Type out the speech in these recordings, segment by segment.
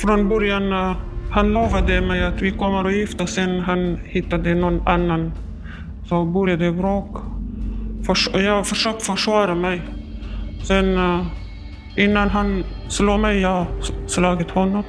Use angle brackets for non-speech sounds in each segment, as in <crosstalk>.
från början, eh, han lovade mig att vi kommer att gifta sen han hittade någon annan. Så började bråk. Jag försökte försvara mig. Sen eh, innan han slog mig, jag slagit honom.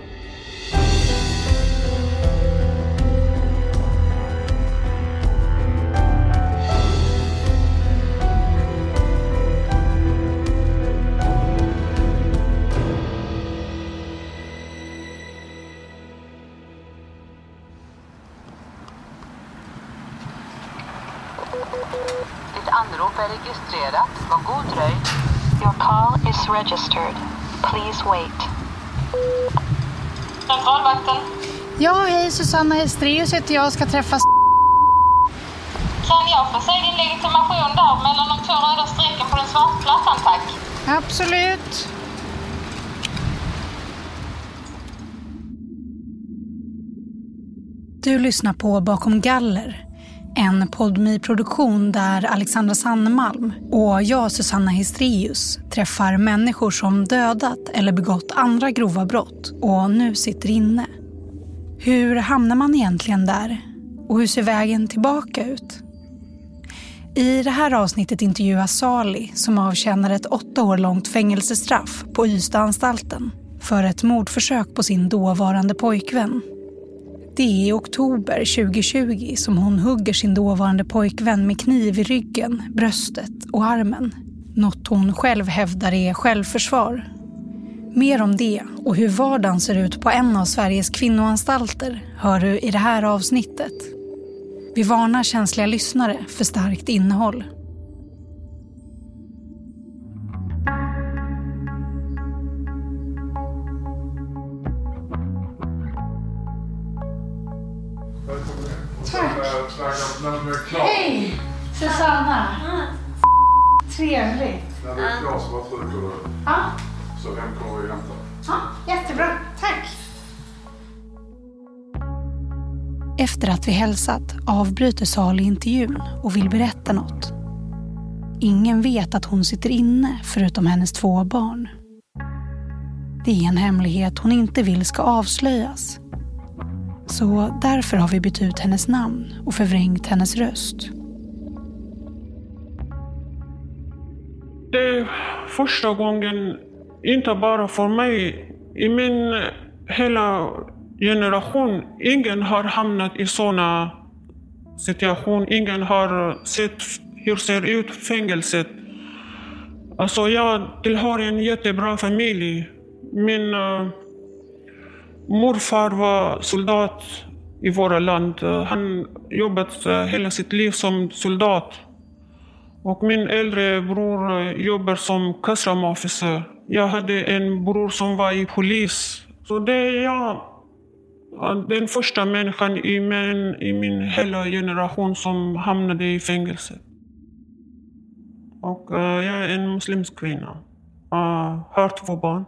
Registered. Please wait. Centralvakten. Ja, hej Susanna Estrius heter jag och ska träffas. Kan jag få se din legitimation där mellan de två röda strecken på den svarta plattan, tack? Absolut. Du lyssnar på Bakom galler en podmi produktion där Alexandra Sannemalm och jag, Susanna Histrius, träffar människor som dödat eller begått andra grova brott och nu sitter inne. Hur hamnar man egentligen där? Och hur ser vägen tillbaka ut? I det här avsnittet intervjuas Sali som avtjänar ett åtta år långt fängelsestraff på Ystadanstalten för ett mordförsök på sin dåvarande pojkvän det är i oktober 2020 som hon hugger sin dåvarande pojkvän med kniv i ryggen, bröstet och armen. Något hon själv hävdar är självförsvar. Mer om det och hur vardagen ser ut på en av Sveriges kvinnoanstalter hör du i det här avsnittet. Vi varnar känsliga lyssnare för starkt innehåll. Hej! Susanna. Trevligt. När du är klar så bara trycker du. Ja. Så hem kommer vi hämta. Ja, jättebra. Tack. Efter att vi hälsat avbryter Sali intervjun och vill berätta något. Ingen vet att hon sitter inne förutom hennes två barn. Det är en hemlighet hon inte vill ska avslöjas. Så därför har vi bytt ut hennes namn och förvrängt hennes röst. Det är första gången, inte bara för mig, i min hela generation, ingen har hamnat i sådana situation. Ingen har sett hur ser ut fängelset. Alltså jag tillhör en jättebra familj. Min uh, Morfar var soldat i våra land. Han jobbat eh, hela sitt liv som soldat. Och min äldre bror eh, jobbar som custom officer. Jag hade en bror som var i polis. Så det är jag, den första människan i min, i min hela generation som hamnade i fängelse. Och uh, jag är en muslimsk kvinna. Uh, har två barn.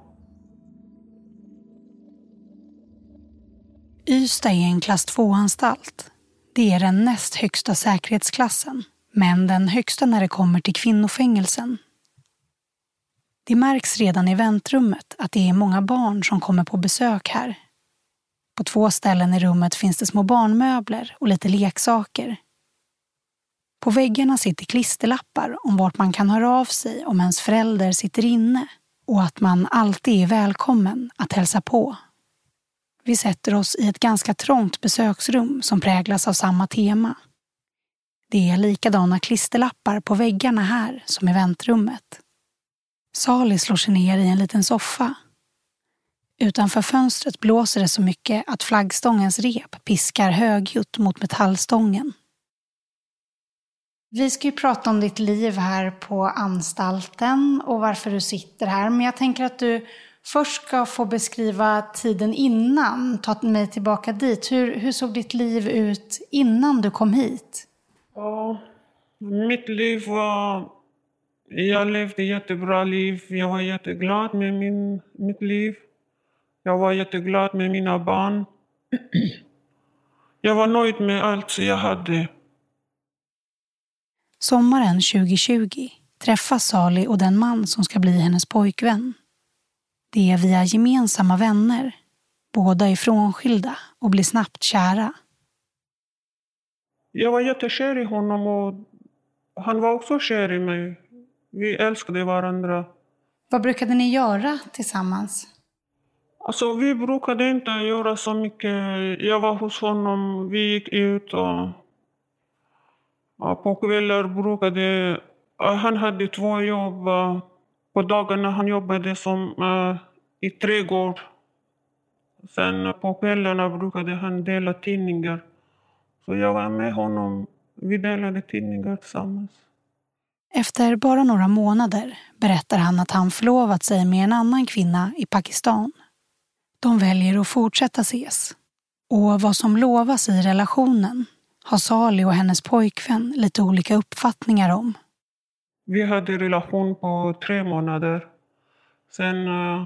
Ystad är en klass 2-anstalt. Det är den näst högsta säkerhetsklassen, men den högsta när det kommer till kvinnofängelsen. Det märks redan i väntrummet att det är många barn som kommer på besök här. På två ställen i rummet finns det små barnmöbler och lite leksaker. På väggarna sitter klisterlappar om vart man kan höra av sig om ens förälder sitter inne och att man alltid är välkommen att hälsa på. Vi sätter oss i ett ganska trångt besöksrum som präglas av samma tema. Det är likadana klisterlappar på väggarna här som i väntrummet. Sali slår sig ner i en liten soffa. Utanför fönstret blåser det så mycket att flaggstångens rep piskar högljutt mot metallstången. Vi ska ju prata om ditt liv här på anstalten och varför du sitter här. Men jag tänker att du först ska få beskriva tiden innan, ta mig tillbaka dit. Hur, hur såg ditt liv ut innan du kom hit? Ja, mitt liv var... Jag levde jättebra liv. Jag var jätteglad med min, mitt liv. Jag var jätteglad med mina barn. Jag var nöjd med allt jag hade. Sommaren 2020 träffas Sali och den man som ska bli hennes pojkvän. Det är via gemensamma vänner. Båda är frånskilda och blir snabbt kära. Jag var jättekär i honom och han var också kär i mig. Vi älskade varandra. Vad brukade ni göra tillsammans? Alltså, vi brukade inte göra så mycket. Jag var hos honom, vi gick ut och på kvällar brukade... Han hade två jobb. På dagarna han jobbade som uh, i trädgård. Sen på kvällarna brukade han dela tidningar. Så jag var med honom. Vi delade tidningar tillsammans. Efter bara några månader berättar han att han förlovat sig med en annan kvinna i Pakistan. De väljer att fortsätta ses. Och vad som lovas i relationen har Sali och hennes pojkvän lite olika uppfattningar om. Vi hade relation på tre månader. Sen uh,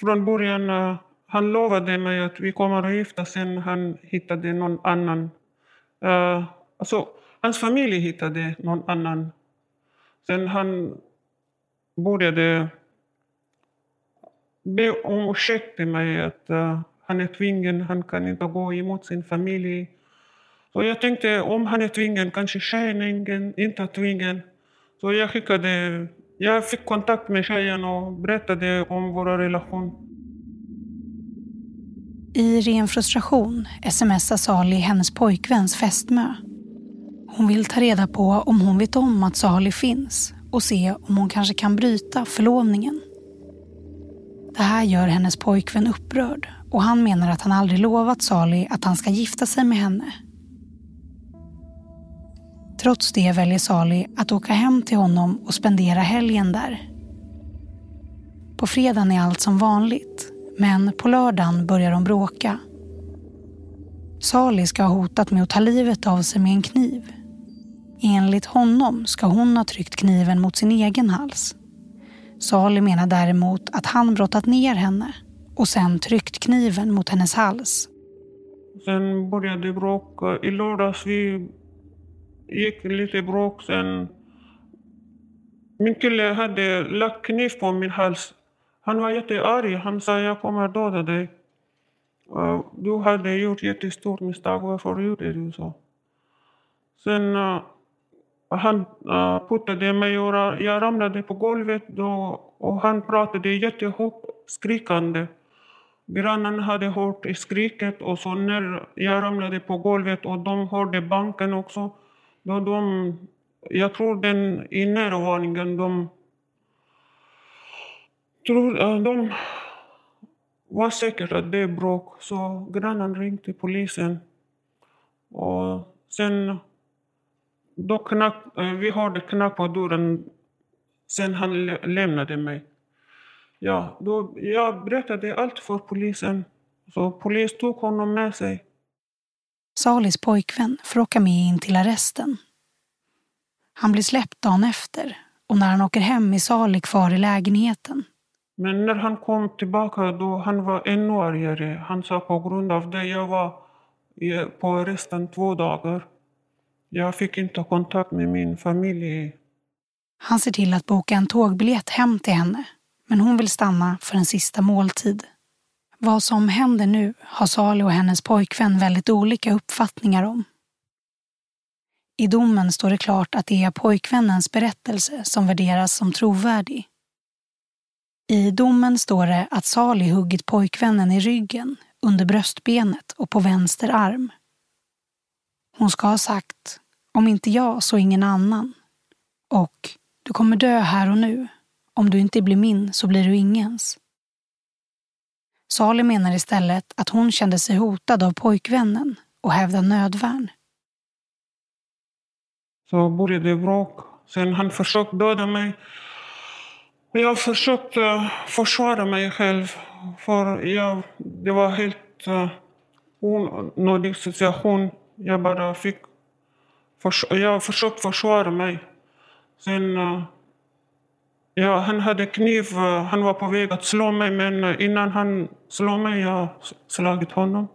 från början, uh, han lovade mig att vi kommer att gifta sen han hittade någon annan. Uh, alltså, hans familj hittade någon annan. Sen han började be om ursäkt till mig att uh, han är tvungen, han kan inte gå emot sin familj. Så jag tänkte om han är tvungen, kanske tjejen inte är tvungen. Så jag skickade, jag fick kontakt med tjejen och berättade om vår relation. I ren frustration smsar Sali hennes pojkväns fästmö. Hon vill ta reda på om hon vet om att Sali finns och se om hon kanske kan bryta förlovningen. Det här gör hennes pojkvän upprörd och han menar att han aldrig lovat Sali att han ska gifta sig med henne. Trots det väljer Sali att åka hem till honom och spendera helgen där. På fredagen är allt som vanligt, men på lördagen börjar de bråka. Sali ska ha hotat med att ta livet av sig med en kniv. Enligt honom ska hon ha tryckt kniven mot sin egen hals. Sali menar däremot att han brottat ner henne och sen tryckt kniven mot hennes hals. Sen började bråka. I lördags vi gick lite bråk. Sen min kille hade lagt kniv på min hals. Han var jättearg. Han sa jag kommer döda dig. Du hade gjort jättestort misstag. Varför gjorde du så? Sen uh, han uh, puttade mig och jag ramlade på golvet då, och han pratade jättehögt, skrikande. Grannarna hade hört skriket och så när jag ramlade på golvet och de hörde banken också. Då de, jag tror den i de, tror, de var säkert att det är bråk. Så grannen ringde polisen. Och sen då knack, eh, vi hörde knack på dörren sen han lämnade mig. Ja, då, jag berättade allt för polisen. Så polisen tog honom med sig. Salis pojkvän får åka med in till arresten. Han blir släppt dagen efter och när han åker hem är Sali kvar i lägenheten. Men när han kom tillbaka då han var ännu argare. Han sa på grund av det jag var på arresten två dagar. Jag fick inte kontakt med min familj. Han ser till att boka en tågbiljett hem till henne, men hon vill stanna för en sista måltid. Vad som händer nu har Sali och hennes pojkvän väldigt olika uppfattningar om. I domen står det klart att det är pojkvännens berättelse som värderas som trovärdig. I domen står det att Sali huggit pojkvännen i ryggen, under bröstbenet och på vänster arm. Hon ska ha sagt om inte jag så ingen annan. Och du kommer dö här och nu. Om du inte blir min så blir du ingens. Sali menar istället att hon kände sig hotad av pojkvännen och hävdar nödvärn. Så började bråk. Sen han försökte döda mig. Jag försökte eh, försvara mig själv. För jag, det var helt uh, onödig situation. Jag bara fick jag försökte försvara mig. Sen, uh, ja, han hade kniv. Eh, han var på väg att slå mig, men eh, innan han slog mig jag slagit honom.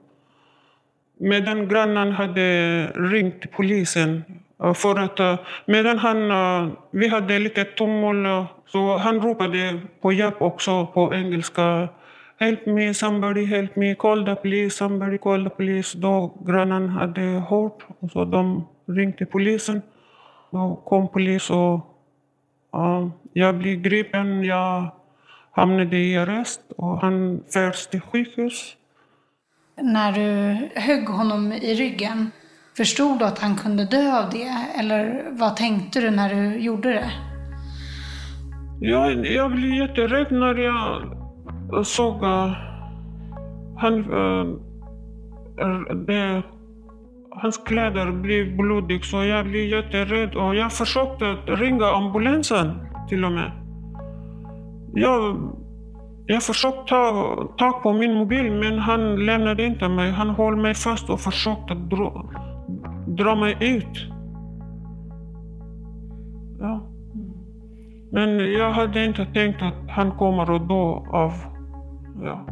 Medan grannen hade ringt polisen. Eh, för att, medan han, vi hade lite tumult, så han ropade på hjälp också på engelska. help me, somebody help me, call the police, somebody call the police. Då grannen hade hört och så de ringde polisen. Då kom polis och jag blev gripen. Jag hamnade i arrest och han fördes till sjukhus. När du högg honom i ryggen, förstod du att han kunde dö av det? Eller vad tänkte du när du gjorde det? Jag, jag blev jätterädd när jag såg han, uh, det, hans kläder blev blodiga. Så jag blev jätterädd och jag försökte ringa ambulansen till och med. Jag, jag försökte ta tag på min mobil men han lämnade inte mig. Han höll mig fast och försökte dra, dra mig ut. Ja. Men jag hade inte tänkt att han kommer att dö av... Ja.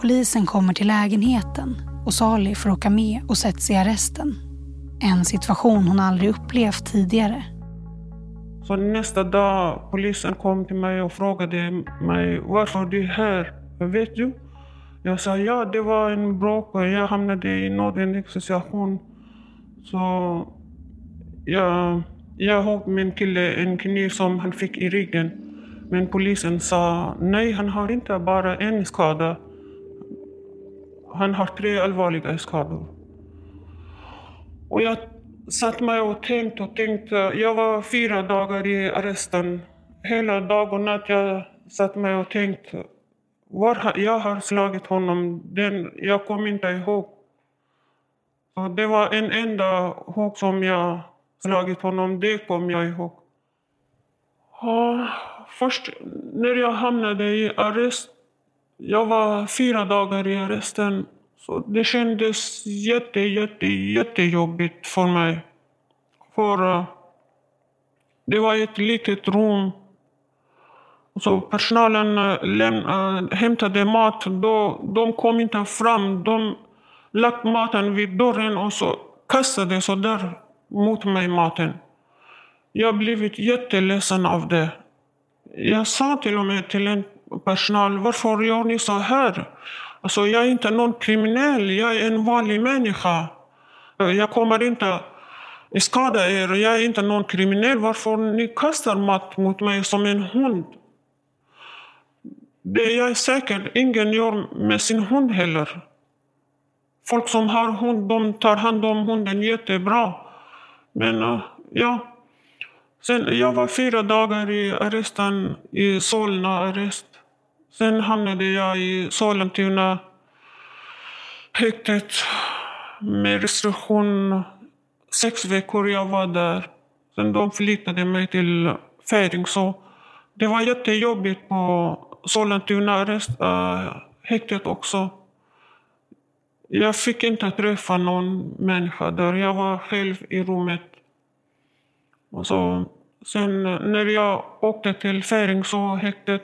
Polisen kommer till lägenheten och Sali får åka med och sätts i arresten. En situation hon aldrig upplevt tidigare. Så nästa dag polisen kom till mig och frågade mig varför du är här. Vet du? Jag sa ja, det var en bråk och jag hamnade i en nödvändig situation. Så jag, jag högg min kille en kniv som han fick i ryggen. Men polisen sa nej, han har inte bara en skada. Han har tre allvarliga skador. Och jag satt mig och tänkte och tänkte. Jag var fyra dagar i arresten. Hela dag och natt jag satt mig och tänkte. Var jag har slagit honom, den, jag kommer inte ihåg. Så det var en enda hugg som jag slagit honom, det kom jag ihåg. Ja, först när jag hamnade i arrest, jag var fyra dagar i arresten. Så det kändes jätte, jätte, jättejobbigt för mig. För eh, det var ett litet rum. Så personalen eh, läm, eh, hämtade mat. Då, de kom inte fram. De lagt maten vid dörren och så kastade så där mot mig maten. Jag blivit jätteledsen av det. Jag sa till och med till en personal, varför gör ni så här? Alltså, jag är inte någon kriminell, jag är en vanlig människa. Jag kommer inte skada er, jag är inte någon kriminell. Varför ni kastar mat mot mig som en hund? Det jag är säker, ingen gör med sin hund heller. Folk som har hund, de tar hand om hunden jättebra. Men eh, ja, Sen, jag var fyra dagar i arresten, i Solna arrest. Sen hamnade jag i Sollentuna häktet med restriktion. Sex veckor jag var där. Sen de flyttade mig till Färing. Så det var jättejobbigt på Sollentuna arrest, äh, häktet också. Jag fick inte träffa någon människa där. Jag var själv i rummet. Och så, sen när jag åkte till Färingsåhäktet,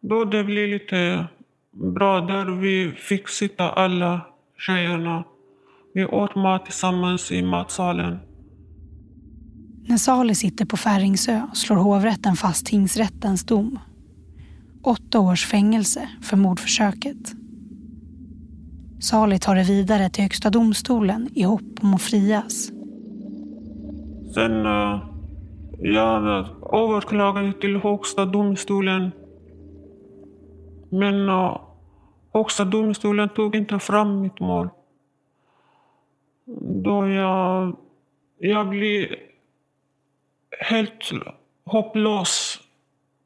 då det blev lite bra där. Vi fick sitta alla tjejerna. Vi åt mat tillsammans i matsalen. När Sali sitter på Färingsö slår hovrätten fast tingsrättens dom. Åtta års fängelse för mordförsöket. Sali tar det vidare till Högsta domstolen i hopp om att frias. Sen uh, jag överklagade till Högsta domstolen. Men uh, Högsta domstolen tog inte fram mitt mål. Då jag, jag blev helt hopplös.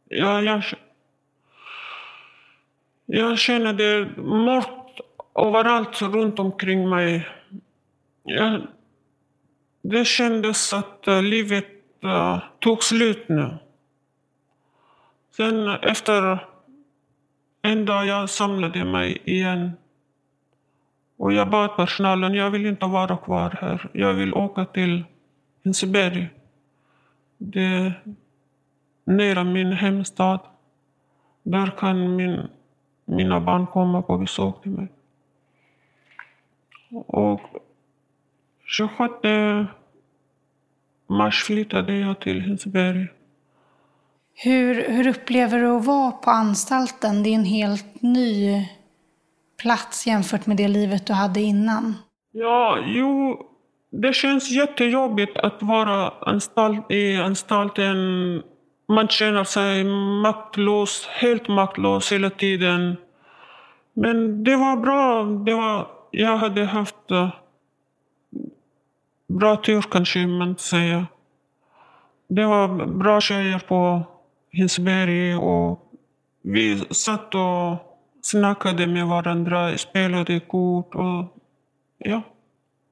Jag, jag, jag känner det mörkt överallt runt omkring mig. Jag, det kändes att eh, livet uh, tog slut nu. Sen efter en dag jag samlade mig igen. Och jag bad personalen, jag vill inte vara kvar här. Jag vill åka till Hinseberg. Det är nära min hemstad. Där kan min, mina barn komma på besök till mig. Och 26 mars flyttade jag till Hinseberg. Hur, hur upplever du att vara på anstalten? Det är en helt ny plats jämfört med det livet du hade innan. Ja, jo, det känns jättejobbigt att vara anstalt, i anstalten. Man känner sig maktlös, helt maktlös hela tiden. Men det var bra. Det var, jag hade haft eh, bra tur kanske man säger. Det var bra tjejer på Hinseberg och vi satt och snackade med varandra, spelade kort och ja,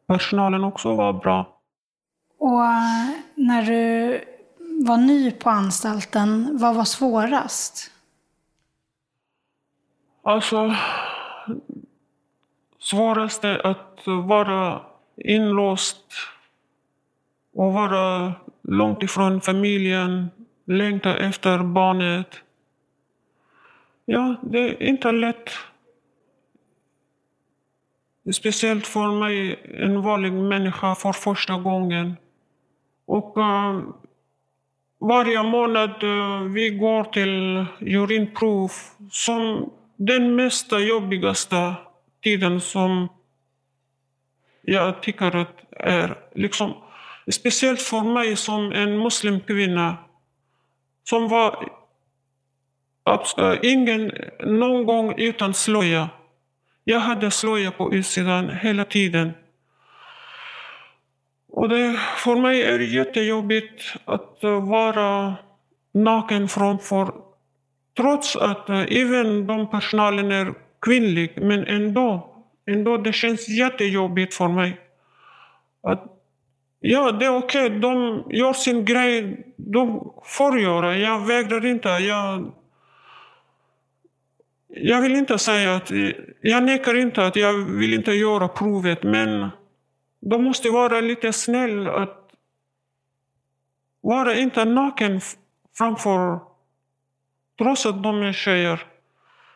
personalen också var bra. Och eh, när du var ny på anstalten, vad var svårast? Alltså, svårast är att vara inlåst och vara långt ifrån familjen, Längtar efter barnet. Ja, det är inte lätt. Speciellt för mig, en vanlig människa, för första gången. Och uh, varje månad uh, vi går till urinprov som den mest jobbigaste tiden som jag tycker att är liksom speciellt för mig som en muslimkvinna som var ingen någon gång utan slöja. Jag hade slöja på utsidan hela tiden. Och det, för mig är det jättejobbigt att vara naken framför Trots att även de personalen är kvinnlig, men ändå, ändå det känns jättejobbigt för mig. Att, ja, det är okej, okay. de gör sin grej, de får göra. Jag vägrar inte. Jag, jag vill inte säga att, jag nekar inte att jag vill inte göra provet, men de måste vara lite snäll att vara inte naken framför Trots att de är tjejer.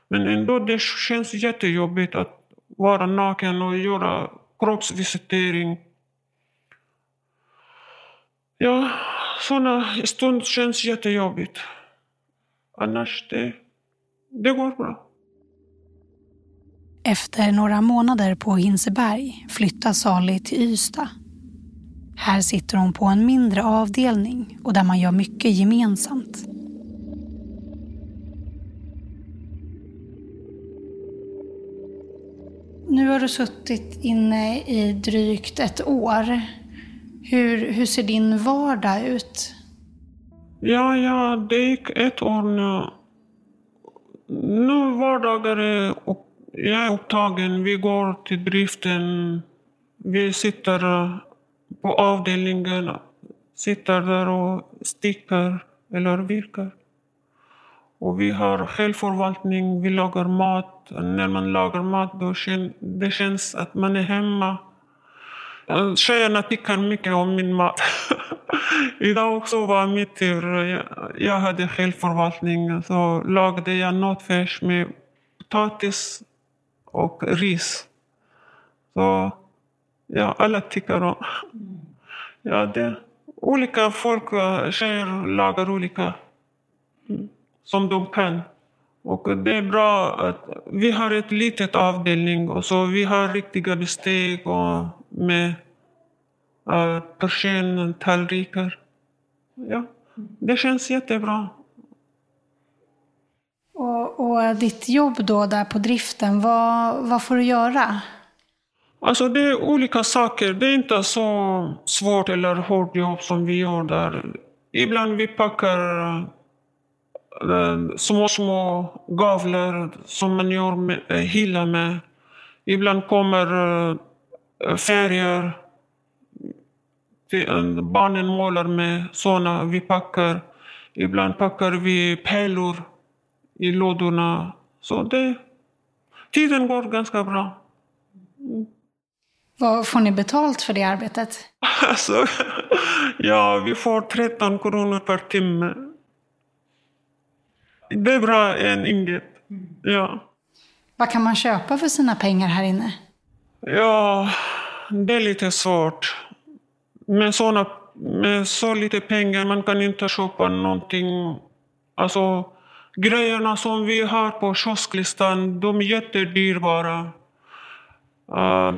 Men ändå, det känns jättejobbigt att vara naken och göra kroppsvisitering. Ja, sådana stunder känns jättejobbigt. Annars, det, det går bra. Efter några månader på Hinseberg flyttar Sali till Ystad. Här sitter hon på en mindre avdelning och där man gör mycket gemensamt. Nu har du suttit inne i drygt ett år. Hur, hur ser din vardag ut? Ja, ja, det gick ett år nu. Nu vardagar är jag är upptagen. Vi går till driften. Vi sitter på avdelningen, sitter där och stickar eller virkar. Och vi har självförvaltning, vi lagar mat. När man lagar mat då kän, det känns att man är hemma. Tjejerna tycker mycket om min mat. <laughs> Idag också var mitt tur. Jag hade självförvaltning. Så lagade jag nötfärs med potatis och ris. Så ja, alla tycker om. Ja, det, olika folk, tjejer lagar olika. Mm, som de kan. Och det är bra att vi har ett litet avdelning och så vi har riktiga besteg och med uh, persienn, tallrikar. Ja, det känns jättebra. Och, och ditt jobb då där på driften, vad, vad får du göra? Alltså det är olika saker. Det är inte så svårt eller hårt jobb som vi gör där. Ibland vi packar små, små gavlar som man gör med, eh, hilla med. Ibland kommer eh, färger. Barnen målar med sådana. Vi packar. Ibland packar vi pärlor i lådorna. Så det, tiden går ganska bra. Mm. Vad får ni betalt för det arbetet? <laughs> Alltså, ja, vi får 13 kronor per timme. Det är bra än inget. Ja. Vad kan man köpa för sina pengar här inne? Ja, det är lite svårt. Med, såna, med så lite pengar man kan inte köpa någonting Alltså, grejerna som vi har på kiosklistan, de är jättedyrbara. Uh,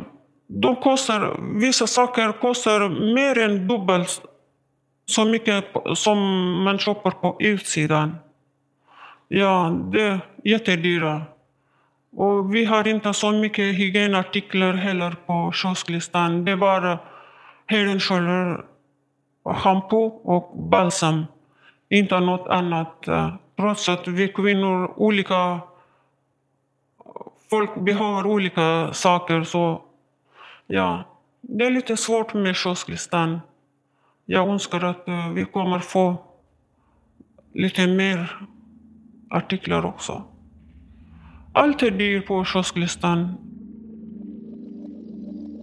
de kostar, vissa saker kostar mer än dubbelt så mycket som man köper på utsidan. Ja, det är jättedyra. Och vi har inte så mycket hygienartiklar heller på kiosklistan. Det är bara head and shoulder, shampoo och balsam. Inte något annat. Trots att vi kvinnor olika... Folk behöver olika saker så ja, det är lite svårt med kiosklistan. Jag önskar att eh, vi kommer få lite mer artiklar också. Allt är dyrt på kiosklistan.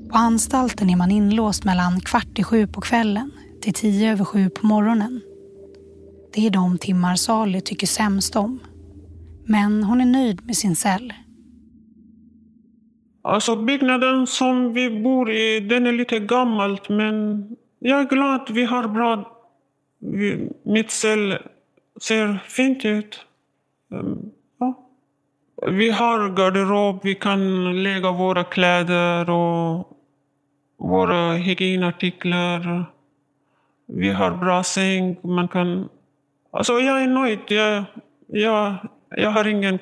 På anstalten är man inlåst mellan kvart i sju på kvällen till tio över sju på morgonen. Det är de timmar Sali tycker sämst om. Men hon är nöjd med sin cell. Alltså byggnaden som vi bor i, den är lite gammal men jag är glad att vi har bra... Mitt cell ser fint ut. Ehm, ja. Vi har garderob, vi kan lägga våra kläder och våra hygienartiklar. Vi har bra säng, man kan... Alltså jag är nöjd. Jag, jag, jag har ingen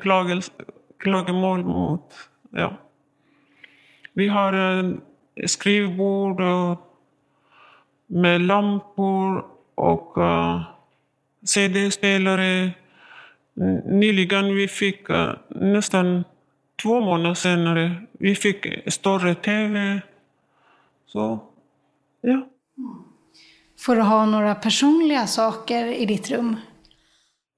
klagomål mot... Ja. Vi har en skrivbord med lampor och eh, uh, CD-spelare. Nyligen vi fick, uh, nästan två månader senare, vi fick större TV. Så, ja. Får du ha några personliga saker i ditt rum?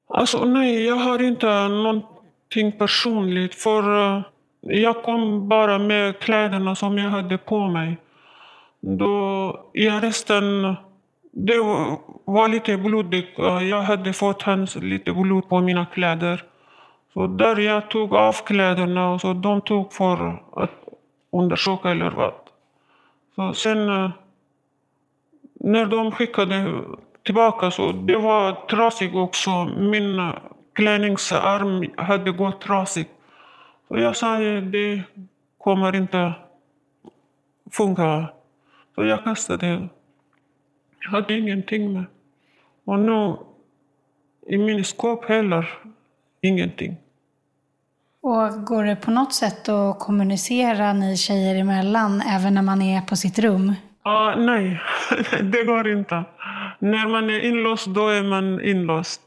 Alltså nej, jag har inte någonting personligt. För uh, jag kom bara med kläderna som jag hade på mig. Då i arresten, det var lite blodigt. Jag hade fått hans lite blod på mina kläder. Så där jag tog av kläderna och så de tog för att undersöka eller vad. Så sen eh, när de skickade tillbaka så det var trasigt också. Min klänningsarm hade gått trasigt. Så jag sa eh, det kommer inte funka. Så jag kastade. Jag hade ingenting med. Och nu i min skåp heller ingenting. Och går det på något sätt att kommunicera ni tjejer emellan även när man är på sitt rum? Uh, nej, <laughs> det går inte. När man är inlåst, då är man inlåst.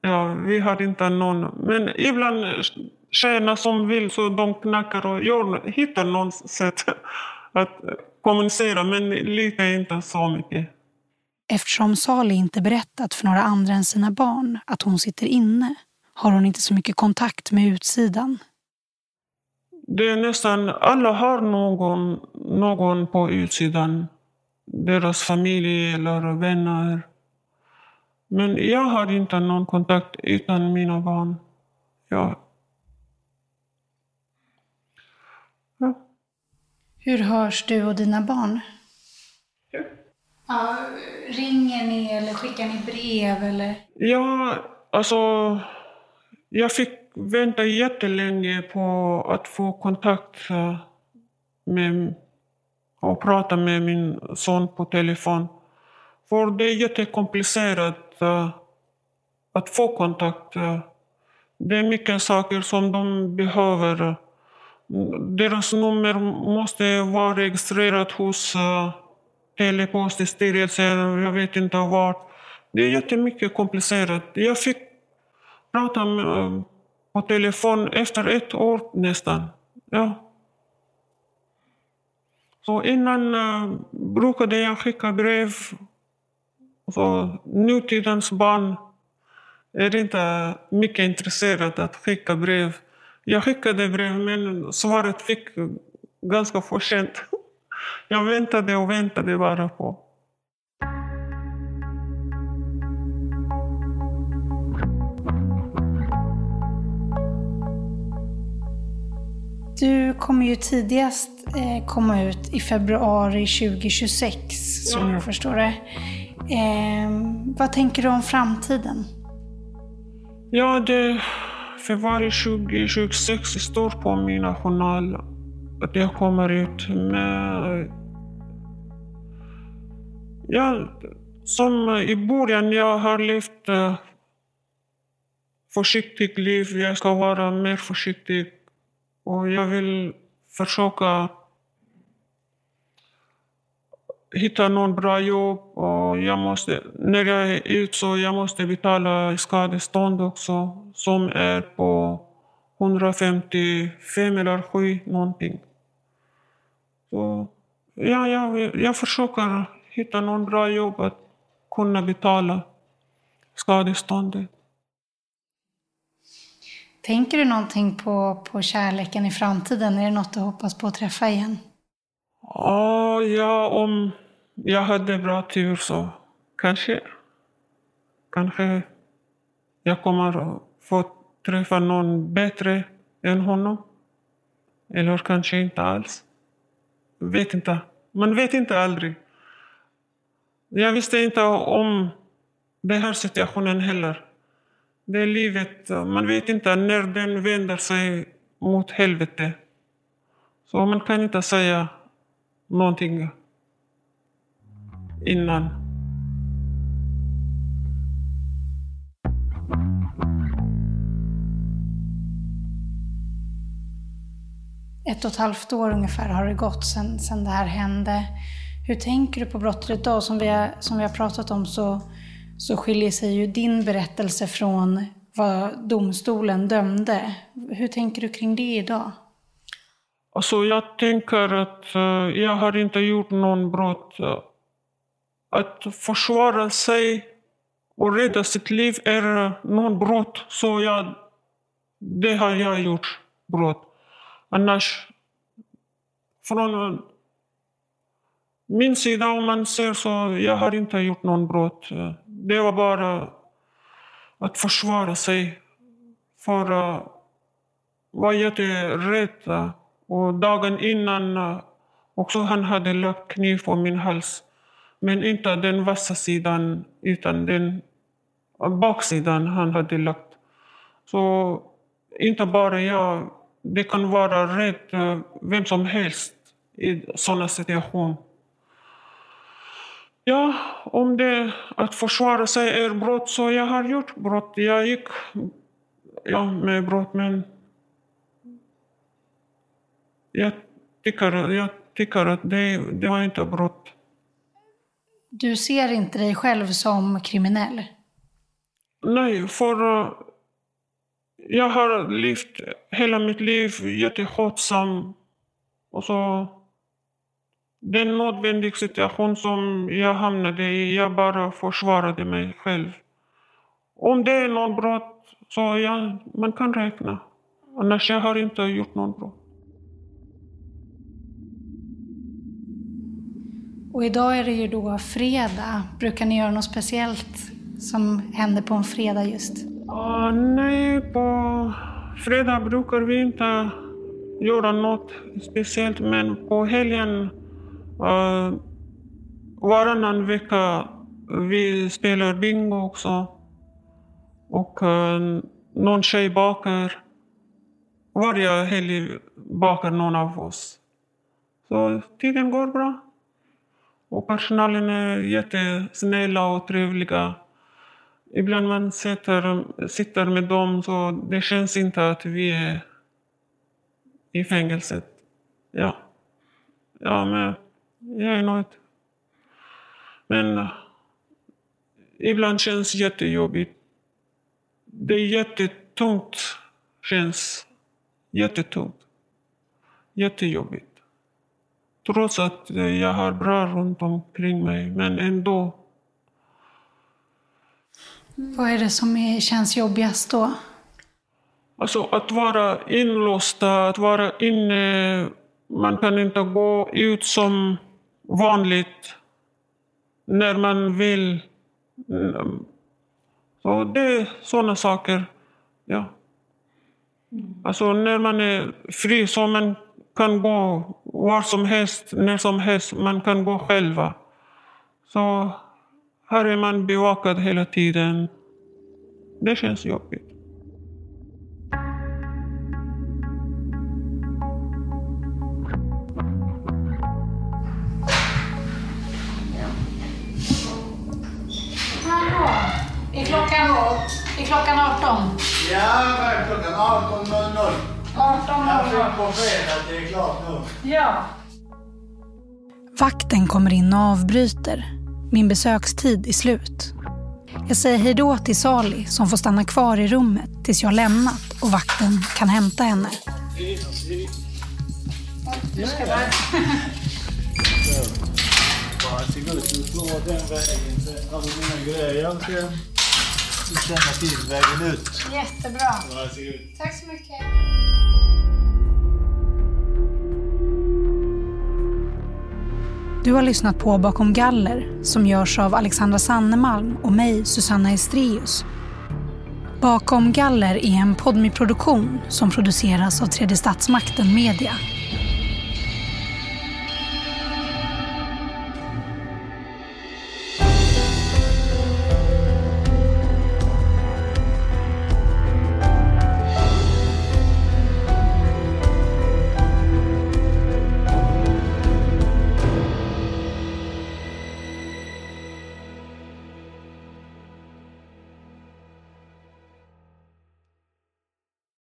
Ja, vi har inte någon. Men ibland tjejerna som vill så de knackar och gör, hittar något sätt <laughs> att kommunicera, men lite inte så mycket. Eftersom Sali inte berättat för några andra än sina barn att hon sitter inne har hon inte så mycket kontakt med utsidan. Det är nästan alla har någon, någon på utsidan. Deras familj eller vänner. Men jag har inte någon kontakt utan mina barn. Jag Hur hörs du och dina barn? Ja. ringer ni eller skickar ni brev? Eller? Ja, alltså... Jag fick vänta jättelänge på att få kontakt eh, med och prata med min son på telefon. För det är jättekomplicerat eh, att få kontakt. Eh. Det är mycket saker som de behöver deras nummer måste vara registrerat hos uh, Telepoststyrelsen, jag vet inte vart. Det är jättemycket komplicerat. Jag fick prata med, eh, på telefon efter ett år nästan. Ja. Så innan uh, brukade jag skicka brev. Så nutidens barn är inte mycket intresserade att skicka brev. Jag skickade brev, men svaret fick ganska för sent. Jag väntade och väntade bara på. Du kommer ju tidigast eh, komma ut i februari 2026, som jag förstår det. Eh, vad tänker du om framtiden? Ja, det februari 2026 står på mina journal att jag kommer ut med... Ja, som i början, jag har levt uh, försiktigt liv. Jag ska vara mer försiktig. Och jag vill försöka hitta någon bra jobb. Och jag måste, när jag är ute så jag måste betala skadestånd också som är på 155 eller 7 någonting. Ja, jag, jag försöker hitta någon bra jobb att kunna betala skadeståndet. Tänker du någonting på, på kärleken i framtiden? Är det något du hoppas på att träffa igen? Oh, ja, om jag hade bra tur så kanske. Kanske jag kommer få träffa någon bättre än honom. Eller kanske inte alls. Vet inte. Man vet inte aldrig. Jag visste inte om den här situationen heller. Det är livet. Man vet inte när den vänder sig mot helvete. Så man kan inte säga någonting innan. Ett och ett halvt år ungefär har det gått sedan, sedan det här hände. Hur tänker du på brottet idag? Som vi har, som vi har pratat om så, så skiljer sig ju din berättelse från vad domstolen dömde. Hur tänker du kring det idag? Alltså jag tänker att eh, jag har inte gjort någon brott. Att försvara sig och rädda sitt liv är någon brott. Så jag, det har jag gjort brott. Annars, från min sida om man ser så, jag har inte gjort någon brott. Det var bara att försvara sig. För att vara jätterädd. Och dagen innan eh, också han hade lagt kniv på min hals. Men inte den vassa sidan, utan den eh, baksidan han hade lagt. Så inte bara jag. Det kan vara rätt vem som helst i sådana situationer. Ja, om det att försvara sig är brott så jag har gjort brott. Jag gick ja, med brott men jag tycker, jag tycker att det, det var inte brott. Du ser inte dig själv som kriminell? Nej, för uh, jag har levt hela mitt liv jätteskötsam. Och så den nödvändiga situation som jag hamnade i. Jag bara försvarade mig själv. Om det är något brott så ja, man kan räkna. Annars jag har inte gjort något brott. Och idag är det ju då fredag. Brukar ni göra något speciellt som händer på en fredag just? Uh, nej, på fredag brukar vi inte göra något speciellt. Men på helgen Uh, varannan vecka vi spelar bingo också. Och uh, någon tjej bakar. Varje helg bakar någon av oss. Så tiden går bra. Och personalen är jättesnälla och trevliga. Ibland man sitter, sitter med dem så det känns inte att vi är i fängelset. Ja. Ja, men jag är nöjd. Men eh, ibland känns det jättejobbigt. Det är jättetungt. Känns jättetungt. Jättejobbigt. Trots att jag har bra runt omkring mig, men ändå. Vad är det som är, känns jobbigast då? Alltså att vara inlåst, att vara inne. Man kan inte gå ut som vanligt när man vill. Så det är sådana saker. Ja. Alltså när man är fri så man kan gå var som helst, när som helst. Man kan gå själva. Så här är man bevakad hela tiden. Det känns jobbigt. Är är klockan 18? Ja, är klockan 18.00. 18.00. på fredag, det är klart nu. Ja. Vakten kommer in och avbryter. Min besökstid är slut. Jag säger hej då till Sali som får stanna kvar i rummet tills jag lämnat och vakten kan hämta henne. Varsågod, du får den Du har lyssnat på Bakom galler som görs av Alexandra Sannemalm och mig, Susanna Estrius. Bakom galler är en podmi produktion som produceras av Tredje Statsmakten Media.